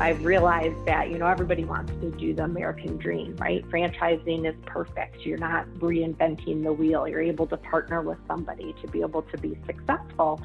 I've realized that, you know, everybody wants to do the American dream, right? Franchising is perfect. You're not reinventing the wheel. You're able to partner with somebody to be able to be successful.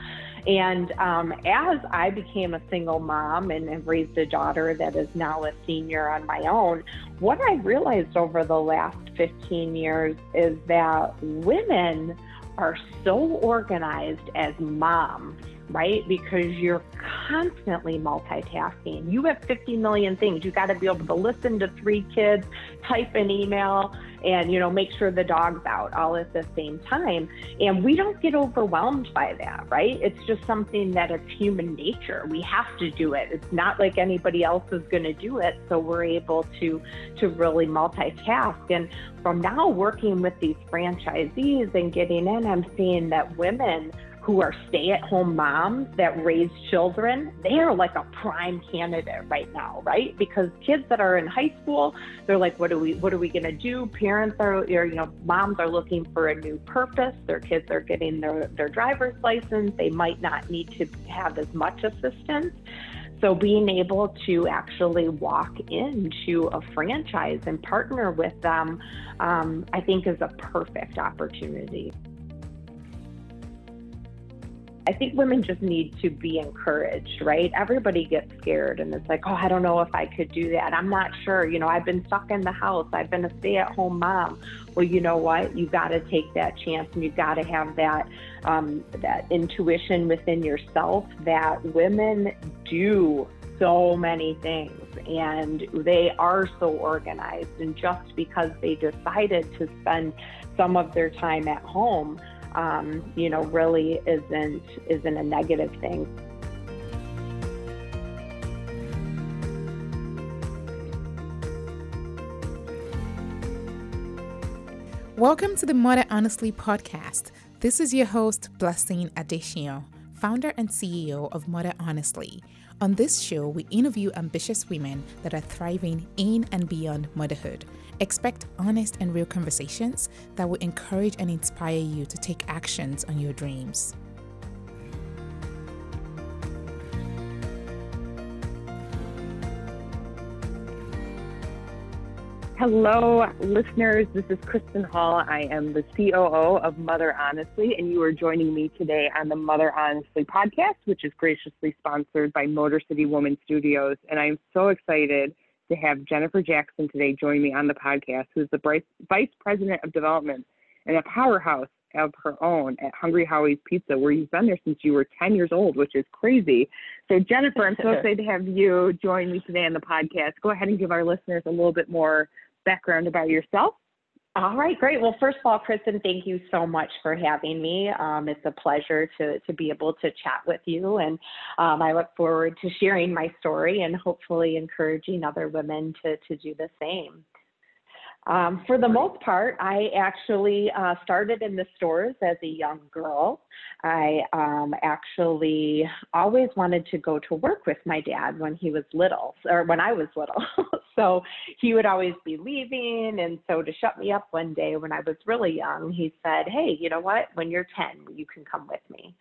And um, as I became a single mom and have raised a daughter that is now a senior on my own, what I realized over the last 15 years is that women are so organized as moms right? Because you're constantly multitasking. You have 50 million things. You got to be able to listen to three kids, type an email, and you know make sure the dog's out all at the same time. And we don't get overwhelmed by that, right? It's just something that it's human nature. We have to do it. It's not like anybody else is going to do it, so we're able to to really multitask. And from now working with these franchisees and getting in, I'm seeing that women who are stay at home moms that raise children, they are like a prime candidate right now, right? Because kids that are in high school, they're like, what are we, what are we going to do? Parents are, or, you know, moms are looking for a new purpose. Their kids are getting their, their driver's license. They might not need to have as much assistance. So being able to actually walk into a franchise and partner with them, um, I think is a perfect opportunity. I think women just need to be encouraged, right? Everybody gets scared and it's like, oh, I don't know if I could do that. I'm not sure. You know, I've been stuck in the house. I've been a stay at home mom. Well, you know what? You got to take that chance and you got to have that, um, that intuition within yourself that women do so many things and they are so organized. And just because they decided to spend some of their time at home, um, you know, really isn't isn't a negative thing. Welcome to the Mother Honestly podcast. This is your host, Blessing Adesina, founder and CEO of Mother Honestly. On this show, we interview ambitious women that are thriving in and beyond motherhood Expect honest and real conversations that will encourage and inspire you to take actions on your dreams. Hello, listeners. This is Kristen Hall. I am the COO of Mother Honestly, and you are joining me today on the Mother Honestly podcast, which is graciously sponsored by Motor City Woman Studios. And I am so excited to have Jennifer Jackson today join me on the podcast, who's the Vice President of Development and a powerhouse of her own at Hungry Howie's Pizza, where you've been there since you were 10 years old, which is crazy. So, Jennifer, I'm so excited to have you join me today on the podcast. Go ahead and give our listeners a little bit more background about yourself all right, great. Well, first of all, Kristen, thank you so much for having me. Um, it's a pleasure to, to be able to chat with you, and um, I look forward to sharing my story and hopefully encouraging other women to, to do the same. Um, for the most part, I actually uh, started in the stores as a young girl. I um, actually always wanted to go to work with my dad when he was little, or when I was little. so he would always be leaving. And so to shut me up one day when I was really young, he said, Hey, you know what? When you're 10, you can come with me.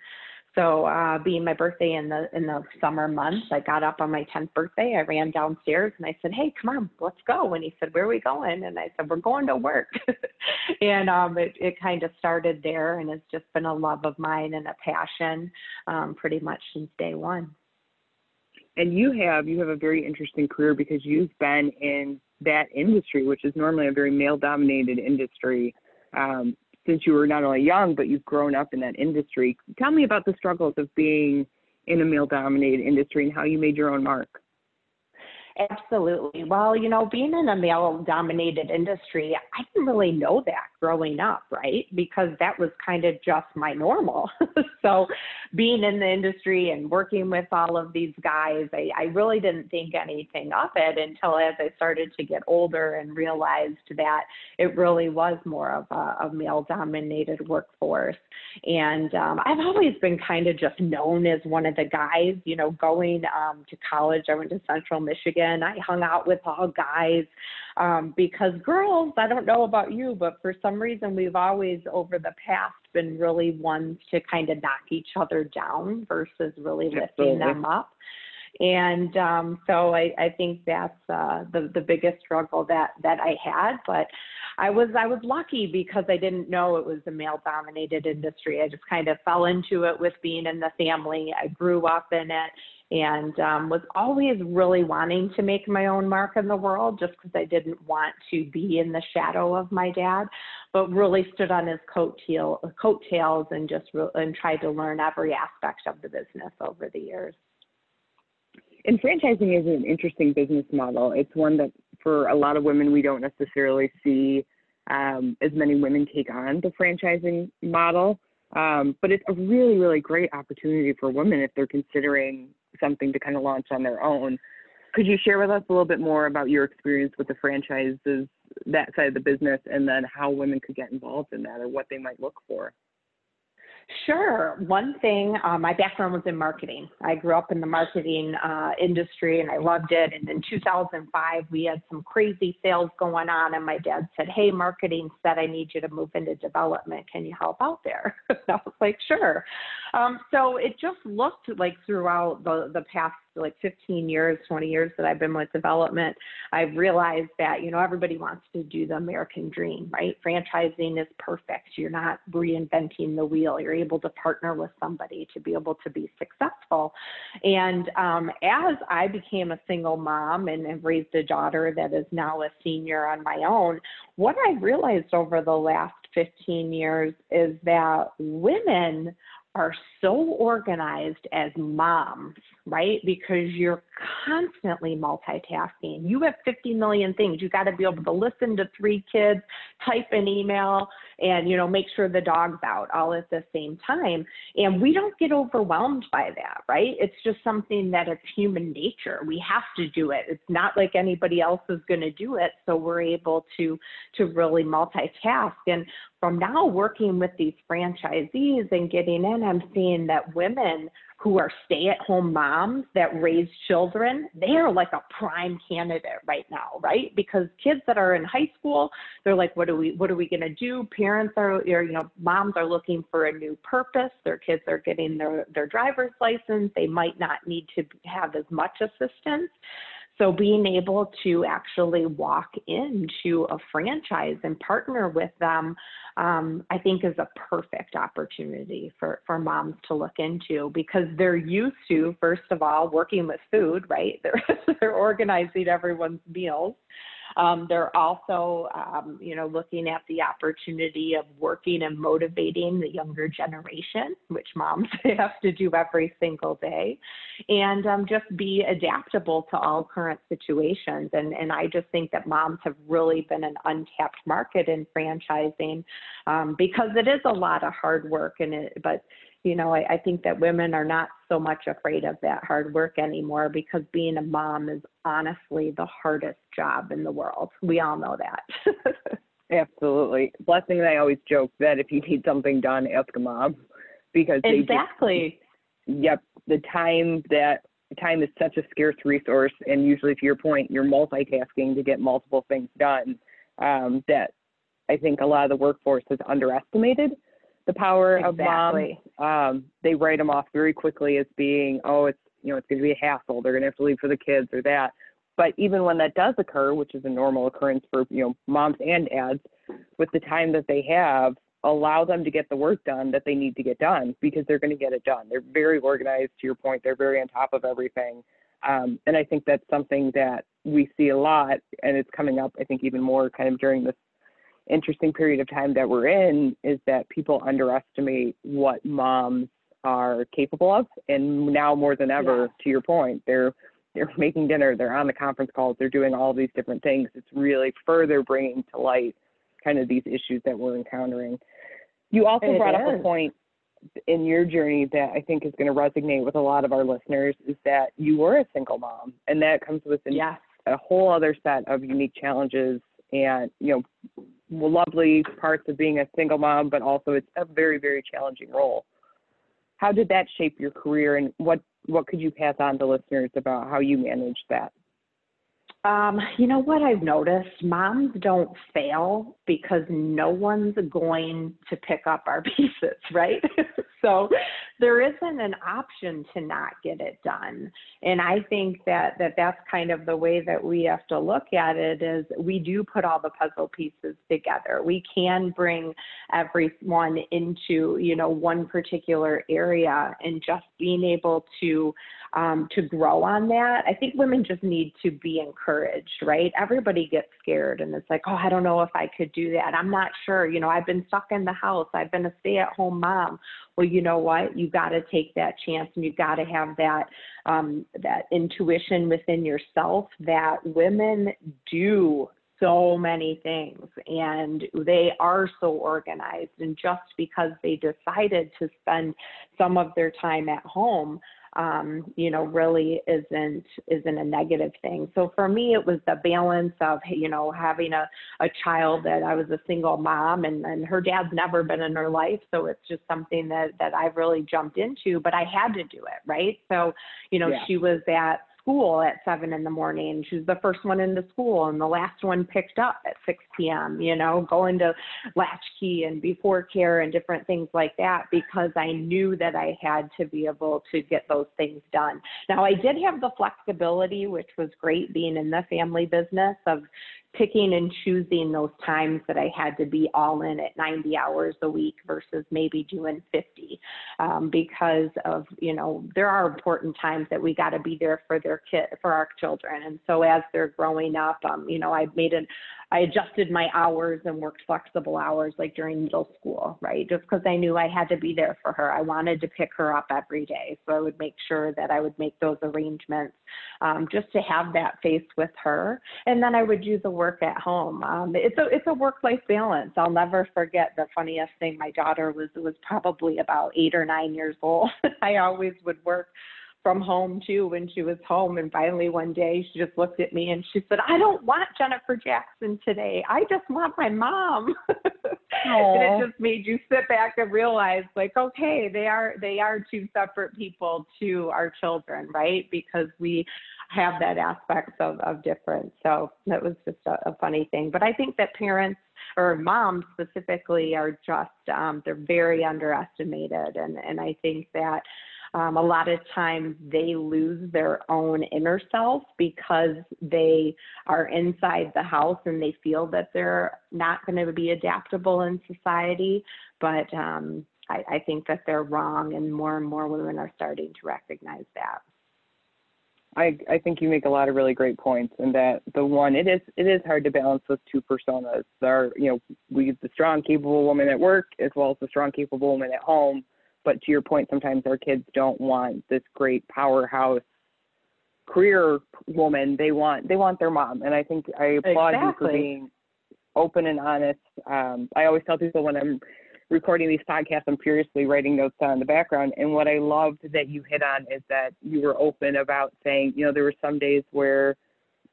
So, uh, being my birthday in the in the summer months, I got up on my 10th birthday. I ran downstairs and I said, "Hey, come on, let's go." And he said, "Where are we going?" And I said, "We're going to work." and um, it it kind of started there, and it's just been a love of mine and a passion, um, pretty much since day one. And you have you have a very interesting career because you've been in that industry, which is normally a very male-dominated industry. Um, since you were not only young, but you've grown up in that industry. Tell me about the struggles of being in a male dominated industry and how you made your own mark. Absolutely. Well, you know, being in a male dominated industry, I didn't really know that growing up, right? Because that was kind of just my normal. so, being in the industry and working with all of these guys, I, I really didn't think anything of it until as I started to get older and realized that it really was more of a, a male dominated workforce. And um, I've always been kind of just known as one of the guys, you know, going um, to college. I went to Central Michigan I hung out with all guys um, because girls, I don't know about you, but for some reason we've always over the past been really ones to kind of knock each other down versus really lifting them up. And um, so I, I think that's uh, the the biggest struggle that that I had. But I was I was lucky because I didn't know it was a male dominated industry. I just kind of fell into it with being in the family. I grew up in it and um, was always really wanting to make my own mark in the world just because I didn't want to be in the shadow of my dad, but really stood on his coattail, coattails and just re- and tried to learn every aspect of the business over the years. And franchising is an interesting business model. It's one that for a lot of women we don't necessarily see um, as many women take on the franchising model. Um, but it's a really, really great opportunity for women if they're considering something to kind of launch on their own. Could you share with us a little bit more about your experience with the franchises, that side of the business, and then how women could get involved in that or what they might look for? Sure. One thing, uh, my background was in marketing. I grew up in the marketing uh, industry and I loved it. And in 2005, we had some crazy sales going on, and my dad said, Hey, marketing said I need you to move into development. Can you help out there? I was like, Sure. Um, so it just looked like throughout the, the past like 15 years, 20 years that I've been with development, I've realized that, you know, everybody wants to do the American dream, right? Franchising is perfect. You're not reinventing the wheel. You're able to partner with somebody to be able to be successful. And um, as I became a single mom and have raised a daughter that is now a senior on my own, what I realized over the last 15 years is that women are so organized as moms, right? Because you're constantly multitasking. You have 50 million things. You got to be able to listen to three kids, type an email, and you know make sure the dog's out all at the same time. And we don't get overwhelmed by that, right? It's just something that it's human nature. We have to do it. It's not like anybody else is going to do it, so we're able to to really multitask. And from now working with these franchisees and getting in, I'm seeing that women who are stay at home moms that raise children, they are like a prime candidate right now, right? Because kids that are in high school, they're like, what are we, what are we going to do? Parents are, or, you know, moms are looking for a new purpose. Their kids are getting their, their driver's license. They might not need to have as much assistance. So being able to actually walk into a franchise and partner with them, um, I think is a perfect opportunity for, for moms to look into because they're used to, first of all, working with food, right? They're, they're organizing everyone's meals. Um, they're also, um, you know, looking at the opportunity of working and motivating the younger generation, which moms have to do every single day, and um, just be adaptable to all current situations. And, and I just think that moms have really been an untapped market in franchising um, because it is a lot of hard work, and it, but you know, I, I think that women are not so much afraid of that hard work anymore because being a mom is honestly the hardest job in the world. We all know that. Absolutely. Blessing and I always joke that if you need something done, ask a mom because exactly. Just, yep, the time that time is such a scarce resource, and usually, to your point, you're multitasking to get multiple things done. Um, that I think a lot of the workforce has underestimated the power exactly. of mom. Um, they write them off very quickly as being, oh, it's you know, it's going to be a hassle. They're going to have to leave for the kids or that. But even when that does occur, which is a normal occurrence for you know moms and dads, with the time that they have, allow them to get the work done that they need to get done because they're going to get it done. They're very organized. To your point, they're very on top of everything. Um, and I think that's something that we see a lot, and it's coming up. I think even more kind of during this interesting period of time that we're in is that people underestimate what moms are capable of and now more than ever yeah. to your point they're they're making dinner they're on the conference calls they're doing all these different things it's really further bringing to light kind of these issues that we're encountering you also it brought is. up a point in your journey that I think is going to resonate with a lot of our listeners is that you were a single mom and that comes with an, yes. a whole other set of unique challenges and you know lovely parts of being a single mom, but also it's a very very challenging role. How did that shape your career, and what what could you pass on to listeners about how you managed that? Um, you know what I've noticed? Moms don't fail because no one's going to pick up our pieces, right? so there isn't an option to not get it done. And I think that, that that's kind of the way that we have to look at it is we do put all the puzzle pieces together. We can bring everyone into, you know, one particular area and just being able to um, to grow on that. I think women just need to be encouraged, right? Everybody gets scared and it's like, oh, I don't know if I could do that. I'm not sure. You know, I've been stuck in the house. I've been a stay at home mom. Well, you know what? You got to take that chance and you got to have that um, that intuition within yourself that women do so many things and they are so organized and just because they decided to spend some of their time at home um, you know, really isn't isn't a negative thing. So for me, it was the balance of you know having a a child that I was a single mom and and her dad's never been in her life, so it's just something that that I've really jumped into. But I had to do it, right? So you know, yeah. she was at school at seven in the morning. She was the first one into school and the last one picked up at 6 p.m., you know, going to latchkey and before care and different things like that because I knew that I had to be able to get those things done. Now, I did have the flexibility, which was great being in the family business of picking and choosing those times that I had to be all in at 90 hours a week versus maybe doing 50 um, because of, you know, there are important times that we got to be there for their kid, for our children. And so as they're growing up, um, you know, I made an, I adjusted my hours and worked flexible hours like during middle school, right? Just because I knew I had to be there for her. I wanted to pick her up every day. So I would make sure that I would make those arrangements um, just to have that face with her. And then I would do the work at home. Um, it's a it's a work life balance. I'll never forget the funniest thing. My daughter was was probably about eight or nine years old. I always would work from home too when she was home. And finally one day she just looked at me and she said, I don't want Jennifer Jackson today. I just want my mom. and it just made you sit back and realize like, okay, they are they are two separate people to our children, right? Because we have that aspect of, of difference. So that was just a, a funny thing. But I think that parents or moms specifically are just um, they're very underestimated and and I think that um, a lot of times they lose their own inner self because they are inside the house and they feel that they're not going to be adaptable in society. But um, I, I think that they're wrong, and more and more women are starting to recognize that. I, I think you make a lot of really great points and that the one it is it is hard to balance those two personas. There are you know, we the strong, capable woman at work as well as the strong, capable woman at home but to your point, sometimes our kids don't want this great powerhouse career woman. They want they want their mom, and I think I applaud exactly. you for being open and honest. Um, I always tell people when I'm recording these podcasts, I'm furiously writing notes on the background. And what I loved that you hit on is that you were open about saying, you know, there were some days where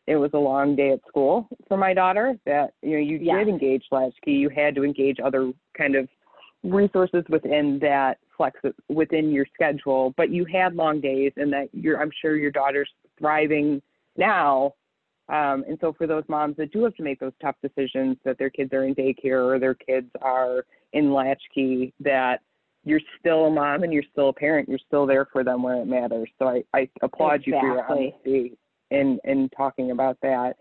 it was a long day at school for my daughter that, you know, you yes. did engage latchkey. You had to engage other kind of resources within that flex within your schedule, but you had long days and that you're, I'm sure your daughter's thriving now. Um, and so for those moms that do have to make those tough decisions that their kids are in daycare or their kids are in latchkey, that you're still a mom and you're still a parent. You're still there for them where it matters. So I, I applaud exactly. you for your honesty in, in talking about that.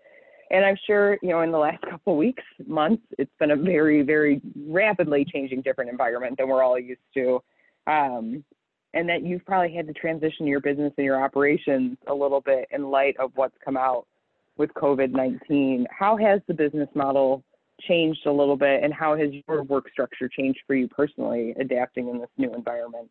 And I'm sure, you know, in the last couple of weeks, months, it's been a very, very rapidly changing different environment than we're all used to um, and that you've probably had to transition your business and your operations a little bit in light of what's come out with COVID 19. How has the business model changed a little bit, and how has your work structure changed for you personally adapting in this new environment?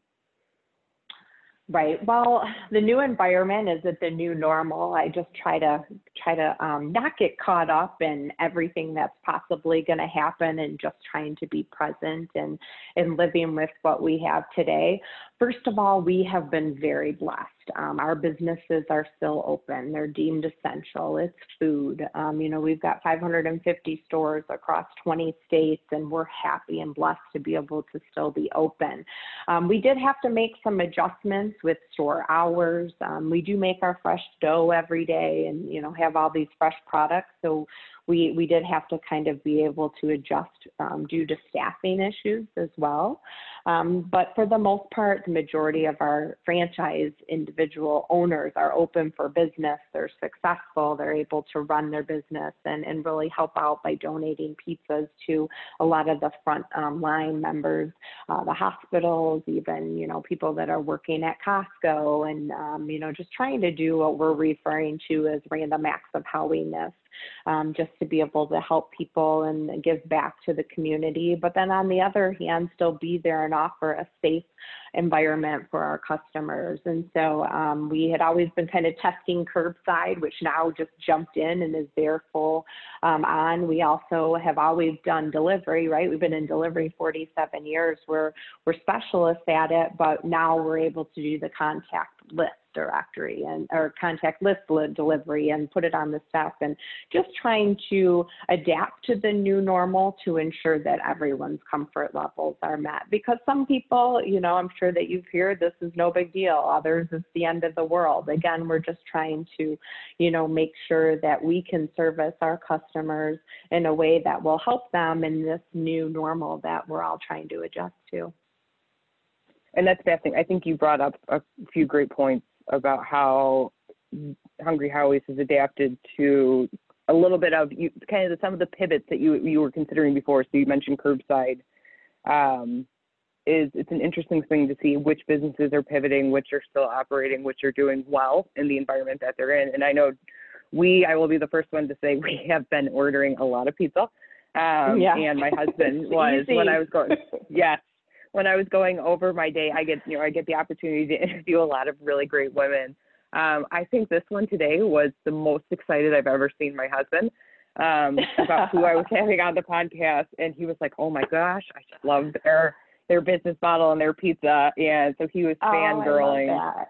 Right. Well, the new environment is it the new normal. I just try to try to um, not get caught up in everything that's possibly going to happen, and just trying to be present and and living with what we have today. First of all, we have been very blessed. Um, our businesses are still open. They're deemed essential. It's food. Um, you know, we've got 550 stores across 20 states, and we're happy and blessed to be able to still be open. Um, we did have to make some adjustments with store hours. Um, we do make our fresh dough every day and, you know, have all these fresh products. So we we did have to kind of be able to adjust um, due to staffing issues as well. Um, but for the most part, the majority of our franchise individual owners are open for business. They're successful. They're able to run their business and, and really help out by donating pizzas to a lot of the front um, line members, uh, the hospitals, even, you know, people that are working at Costco and, um, you know, just trying to do what we're referring to as random acts of howiness um, just to be able to help people and give back to the community. But then on the other hand, still be there and offer a safe environment for our customers. And so um, we had always been kind of testing curbside, which now just jumped in and is there full um, on. We also have always done delivery, right? We've been in delivery 47 years. We're we're specialists at it, but now we're able to do the contactless directory and or contactless delivery and put it on the stuff and just trying to adapt to the new normal to ensure that everyone's comfort levels are met. Because some people you know i'm sure that you've heard this is no big deal. Others it's the end of the world. Again we're just trying to you know make sure that we can service our customers in a way that will help them in this new normal that we're all trying to adjust to. And that's fascinating. I think you brought up a few great points about how Hungry Howie's has adapted to a little bit of you, kind of the, some of the pivots that you you were considering before. So you mentioned curbside. Um, is it's an interesting thing to see which businesses are pivoting, which are still operating, which are doing well in the environment that they're in. And I know we, I will be the first one to say we have been ordering a lot of pizza. Um, yeah. And my husband was when I was going, yes, when I was going over my day, I get you know I get the opportunity to interview a lot of really great women. Um, I think this one today was the most excited I've ever seen my husband um, about who I was having on the podcast, and he was like, "Oh my gosh, I just love their their business model and their pizza," and so he was oh, fangirling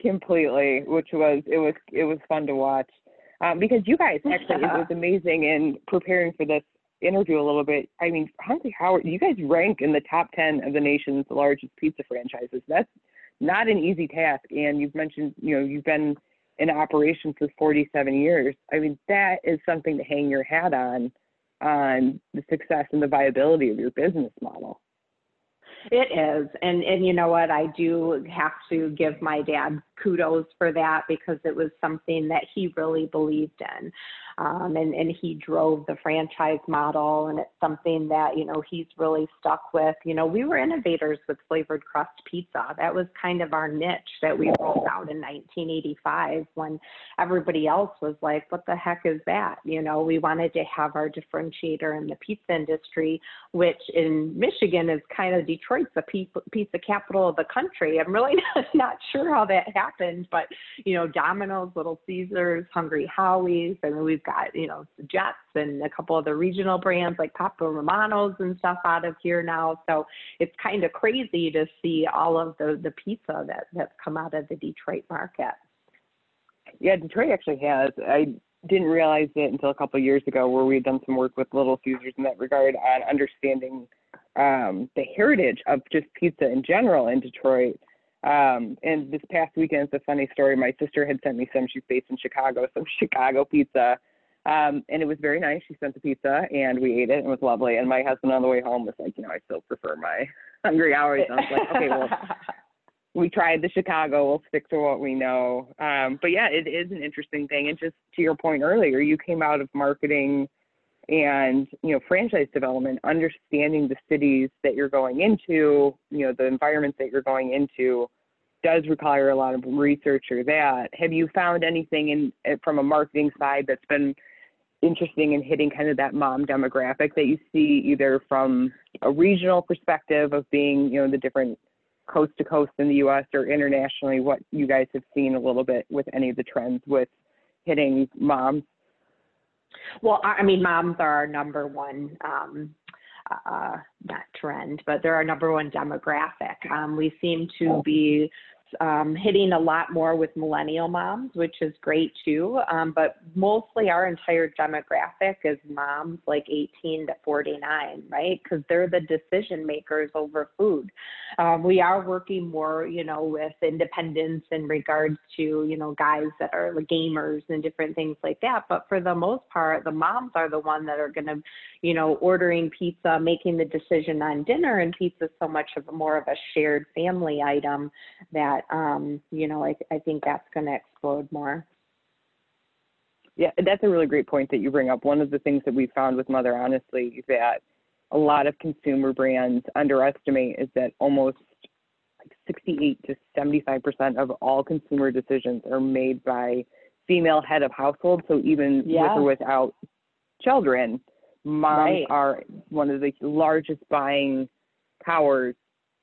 completely, which was it was it was fun to watch. Um, because you guys actually it was amazing in preparing for this interview a little bit, I mean, Hungry Howie's, you guys rank in the top 10 of the nation's largest pizza franchises. That's not an easy task. And you've mentioned, you know, you've been in operation for 47 years. I mean, that is something to hang your hat on, on the success and the viability of your business model. It is. And and you know what? I do have to give my dad kudos for that because it was something that he really believed in. Um, and, and he drove the franchise model and it's something that you know he's really stuck with. You know we were innovators with flavored crust pizza. That was kind of our niche that we rolled out in 1985 when everybody else was like what the heck is that? You know we wanted to have our differentiator in the pizza industry which in michigan is kind of detroit's the pizza capital of the country. I'm really not, sure how that happened but you know domino's little caesars hungry howie's and we've got, you know, Jets and a couple of the regional brands like Papa Romano's and stuff out of here now. So it's kind of crazy to see all of the, the pizza that, that's come out of the Detroit market. Yeah, Detroit actually has. I didn't realize it until a couple of years ago where we had done some work with Little Caesars in that regard on understanding um, the heritage of just pizza in general in Detroit. Um, and this past weekend, it's a funny story. My sister had sent me some. She's based in Chicago, some Chicago pizza um, and it was very nice. She sent the pizza and we ate it and it was lovely. And my husband on the way home was like, you know, I still prefer my Hungry Howie's. And I was like, okay, well, we tried the Chicago. We'll stick to what we know. Um, but yeah, it is an interesting thing. And just to your point earlier, you came out of marketing and you know franchise development understanding the cities that you're going into you know the environments that you're going into does require a lot of research or that have you found anything in eh, from a marketing side that's been interesting in hitting kind of that mom demographic that you see either from a regional perspective of being, you know, the different coast to coast in the US or internationally, what you guys have seen a little bit with any of the trends with hitting moms? Well, I mean, moms are our number one, um, uh, not trend, but they're our number one demographic. Um, we seem to be um, hitting a lot more with millennial moms, which is great too. Um, but mostly our entire demographic is moms like 18 to 49, right? Because they're the decision makers over food. Um, we are working more, you know, with independence in regards to, you know, guys that are gamers and different things like that. But for the most part, the moms are the one that are going to, you know, ordering pizza, making the decision on dinner, and pizza so much of more of a shared family item that um, you know I, I think that's going to explode more. Yeah, that's a really great point that you bring up. One of the things that we found with Mother Honestly that a lot of consumer brands underestimate is that almost like 68 to 75 percent of all consumer decisions are made by female head of household. So even yeah. with or without children, moms right. are one of the largest buying powers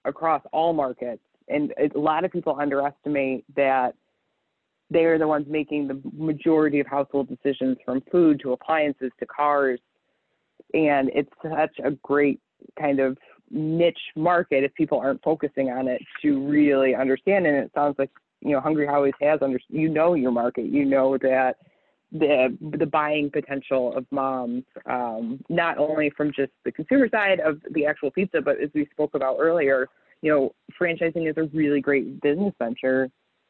across all markets. And a lot of people underestimate that they are the ones making the majority of household decisions from food to appliances to cars. And it's such a great kind of niche market if people aren't focusing on it to really understand. And it sounds like, you know, Hungry Howie's has under, you know your market, you know that the the buying potential of moms, um, not only from just the consumer side of the actual pizza, but as we spoke about earlier, you know, franchising is a really great business venture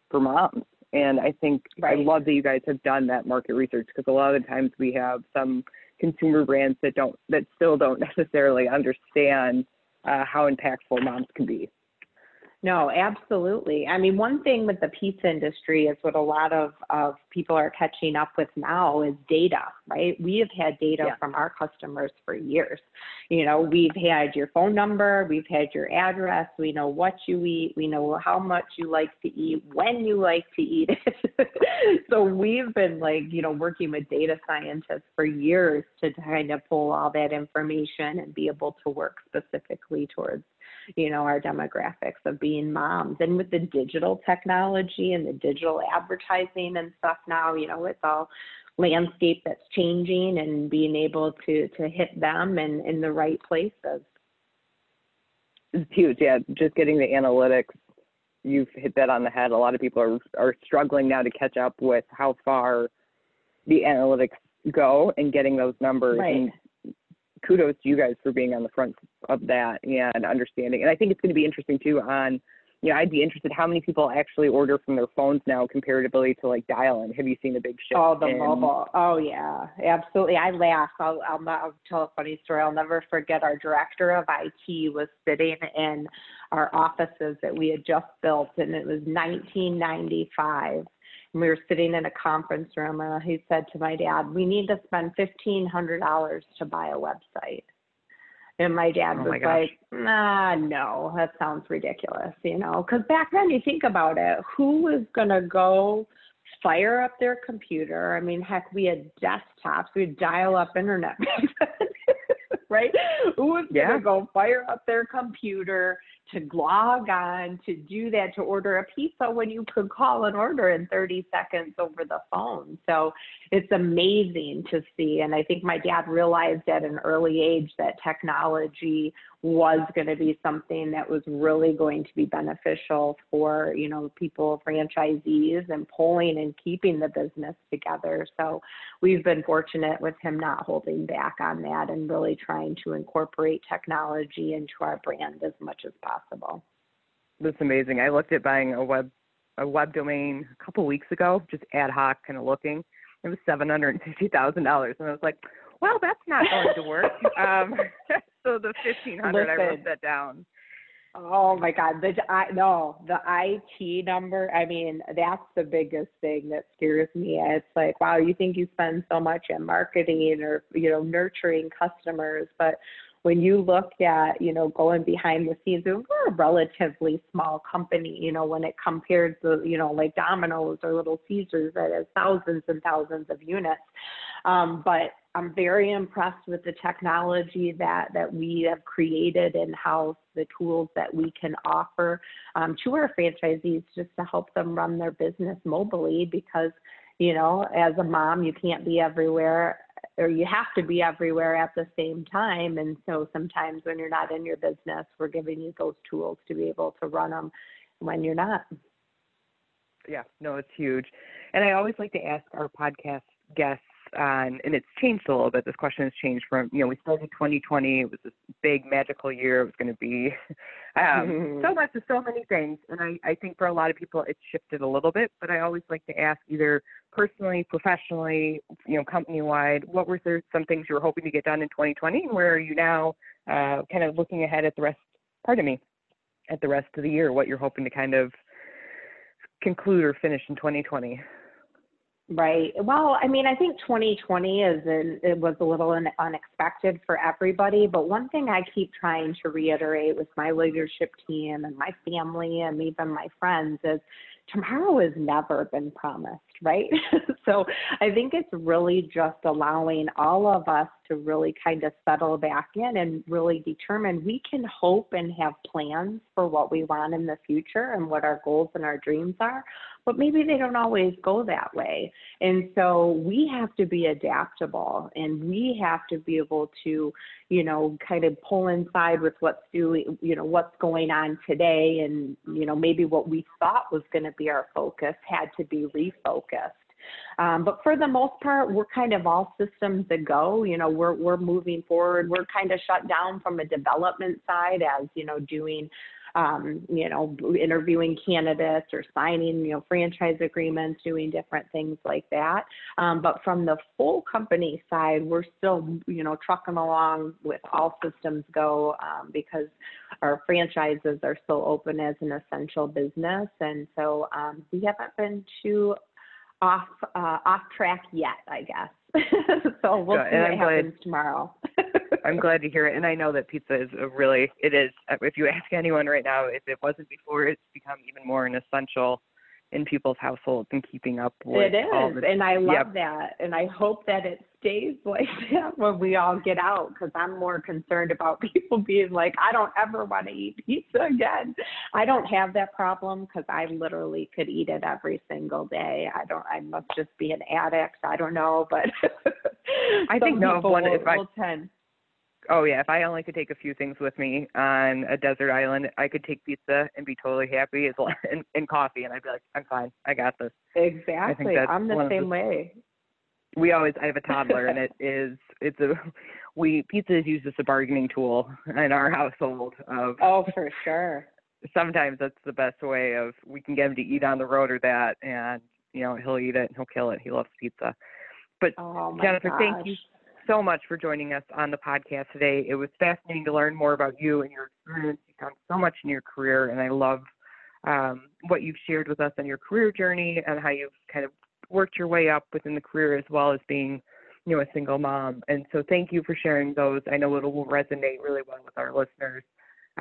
for moms. And I think right. I love that you guys have done that market research because a lot of the times we have some consumer brands that don't that still don't necessarily understand uh, how impactful moms can be. No, absolutely. I mean, one thing with the pizza industry is what a lot of, of people are catching up with now is data, right? We have had data yeah. from our customers for years. You know, we've had your phone number, we've had your address, we know what you eat, we know how much you like to eat, when you like to eat it. so we've been like, you know, working with data scientists for years to kind of pull all that information and be able to work specifically towards you know, our demographics of being moms. And with the digital technology and the digital advertising and stuff now, you know, it's all landscape that's changing and being able to to hit them and in the right places. It's huge, yeah. Just getting the analytics, you've hit that on the head. A lot of people are are struggling now to catch up with how far the analytics go and getting those numbers. Right. And kudos to you guys for being on the front of that and understanding. And I think it's going to be interesting too on, you know, I'd be interested how many people actually order from their phones now comparatively to like dial-in. Have you seen a big shift? Oh, the in... mobile. Oh yeah, absolutely. I laugh. I'll, I'll, I'll tell a funny story. I'll never forget. Our director of IT was sitting in our offices that we had just built, and it was 1995 and we were sitting in a conference room and he said to my dad, we need to spend $1,500 to buy a website. And my dad oh was my like, nah, no, that sounds ridiculous, you know, because back then you think about it, who was going to go fire up their computer? I mean, heck, we had desktops, we had dial up internet. right? Who was yeah. going to go fire up their computer, to log on to do that to order a pizza when you could call an order in 30 seconds over the phone. So it's amazing to see. And I think my dad realized at an early age that technology was going to be something that was really going to be beneficial for, you know, people, franchisees and pulling and keeping the business together. So we've been fortunate with him not holding back on that and really trying to incorporate technology into our brand as much as possible. That's amazing. I looked at buying a web a web domain a couple weeks ago, just ad hoc kind of looking. It was seven hundred and fifty thousand dollars, and I was like, "Well, that's not going to work." um, so the fifteen hundred, I wrote that down. Oh my God, the I no the IT number. I mean, that's the biggest thing that scares me. It's like, wow, you think you spend so much in marketing or you know nurturing customers, but when you look at, you know, going behind the scenes, we're a relatively small company, you know, when it compares to, you know, like Domino's or Little Caesars that has thousands and thousands of units. Um, but I'm very impressed with the technology that that we have created in house, the tools that we can offer um, to our franchisees just to help them run their business mobily because you know, as a mom, you can't be everywhere or you have to be everywhere at the same time. And so sometimes when you're not in your business, we're giving you those tools to be able to run them when you're not. Yeah, no, it's huge. And I always like to ask our podcast guests on, and it's changed a little bit. This question has changed from, you know, we started 2020. It was this big magical year. It was going to be um, so much of so many things. And I, I think for a lot of people, it's shifted a little bit. But I always like to ask either personally, professionally, you know, company wide, what were there some things you were hoping to get done in 2020, and where are you now, uh, kind of looking ahead at the rest? Pardon me, at the rest of the year, what you're hoping to kind of conclude or finish in 2020. Right. Well, I mean, I think 2020 is an, it was a little un, unexpected for everybody, but one thing I keep trying to reiterate with my leadership team and my family and even my friends is tomorrow has never been promised, right? so I think it's really just allowing all of us to really kind of settle back in and really determine we can hope and have plans for what we want in the future and what our goals and our dreams are, but maybe they don't always go that way. And so we have to be adaptable and we have to be able to, you know, kind of pull inside with what's doing, you know, what's going on today and, you know, maybe what we thought was going to be our focus had to be refocused. Um, but for the most part, we're kind of all systems that go. You know, we're we're moving forward. We're kind of shut down from a development side as you know doing um, you know, interviewing candidates or signing, you know, franchise agreements, doing different things like that. Um, but from the full company side, we're still, you know, trucking along with all systems go um, because our franchises are still open as an essential business. And so um, we haven't been too off uh, off track yet, I guess. so we'll see what happens tomorrow. I'm glad to hear it, and I know that pizza is a really it is. If you ask anyone right now, if it wasn't before, it's become even more an essential in people's households and keeping up with it is the, and i love yep. that and i hope that it stays like that when we all get out because i'm more concerned about people being like i don't ever want to eat pizza again i don't have that problem because i literally could eat it every single day i don't i must just be an addict i don't know but i think no one will, if i will tend Oh yeah, if I only could take a few things with me on a desert island, I could take pizza and be totally happy as long and, and coffee, and I'd be like, I'm fine, I got this. Exactly, I'm the same the, way. We always, I have a toddler, and it is, it's a, we pizza is used as a bargaining tool in our household. Of oh, for sure. Sometimes that's the best way of we can get him to eat on the road or that, and you know he'll eat it and he'll kill it. He loves pizza. But oh, Jennifer, gosh. thank you so much for joining us on the podcast today. It was fascinating to learn more about you and your experience. You've done so much in your career, and I love um, what you've shared with us on your career journey and how you've kind of worked your way up within the career as well as being, you know, a single mom. And so, thank you for sharing those. I know it will resonate really well with our listeners.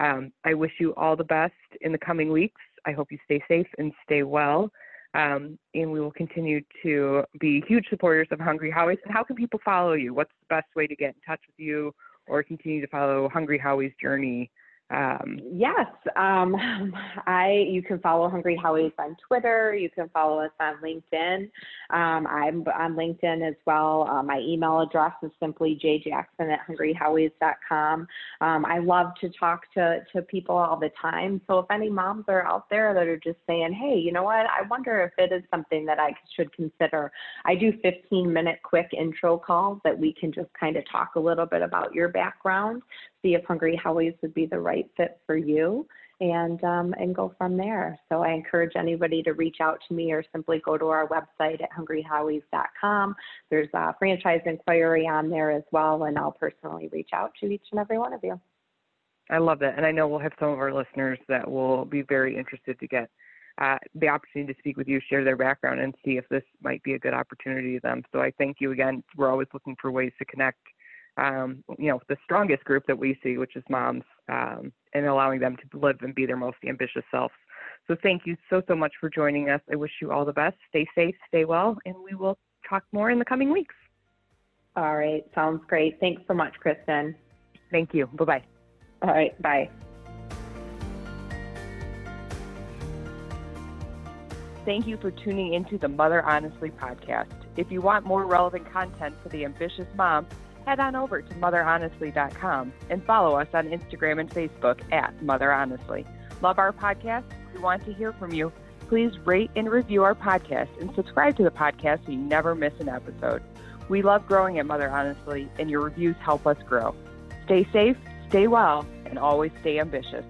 Um, I wish you all the best in the coming weeks. I hope you stay safe and stay well. Um, and we will continue to be huge supporters of Hungry Howie's. And how can people follow you? What's the best way to get in touch with you or continue to follow Hungry Howie's journey um, yes, um, I. You can follow Hungry Howie's on Twitter. You can follow us on LinkedIn. Um, I'm on LinkedIn as well. Uh, my email address is simply jjackson at hungryhowies.com. Um, I love to talk to to people all the time. So if any moms are out there that are just saying, "Hey, you know what? I wonder if it is something that I should consider," I do 15 minute quick intro calls that we can just kind of talk a little bit about your background see if Hungry Howie's would be the right fit for you and um, and go from there. So I encourage anybody to reach out to me or simply go to our website at hungryhowies.com. There's a franchise inquiry on there as well, and I'll personally reach out to each and every one of you. I love that, and I know we'll have some of our listeners that will be very interested to get uh, the opportunity to speak with you, share their background, and see if this might be a good opportunity to them. So I thank you again. We're always looking for ways to connect um, you know, the strongest group that we see, which is moms, um, and allowing them to live and be their most ambitious selves. So thank you so, so much for joining us. I wish you all the best. Stay safe, stay well, and we will talk more in the coming weeks. All right. Sounds great. Thanks so much, Kristen. Thank you. Bye bye. All right. Bye. Thank you for tuning into the Mother Honestly podcast. If you want more relevant content for the ambitious mom, head on over to motherhonestly.com and follow us on Instagram and Facebook at Mother Honestly. Love our podcast? We want to hear from you. please rate and review our podcast and subscribe to the podcast so you never miss an episode. We love growing at Mother Honestly, and your reviews help us grow. Stay safe, stay well, and always stay ambitious.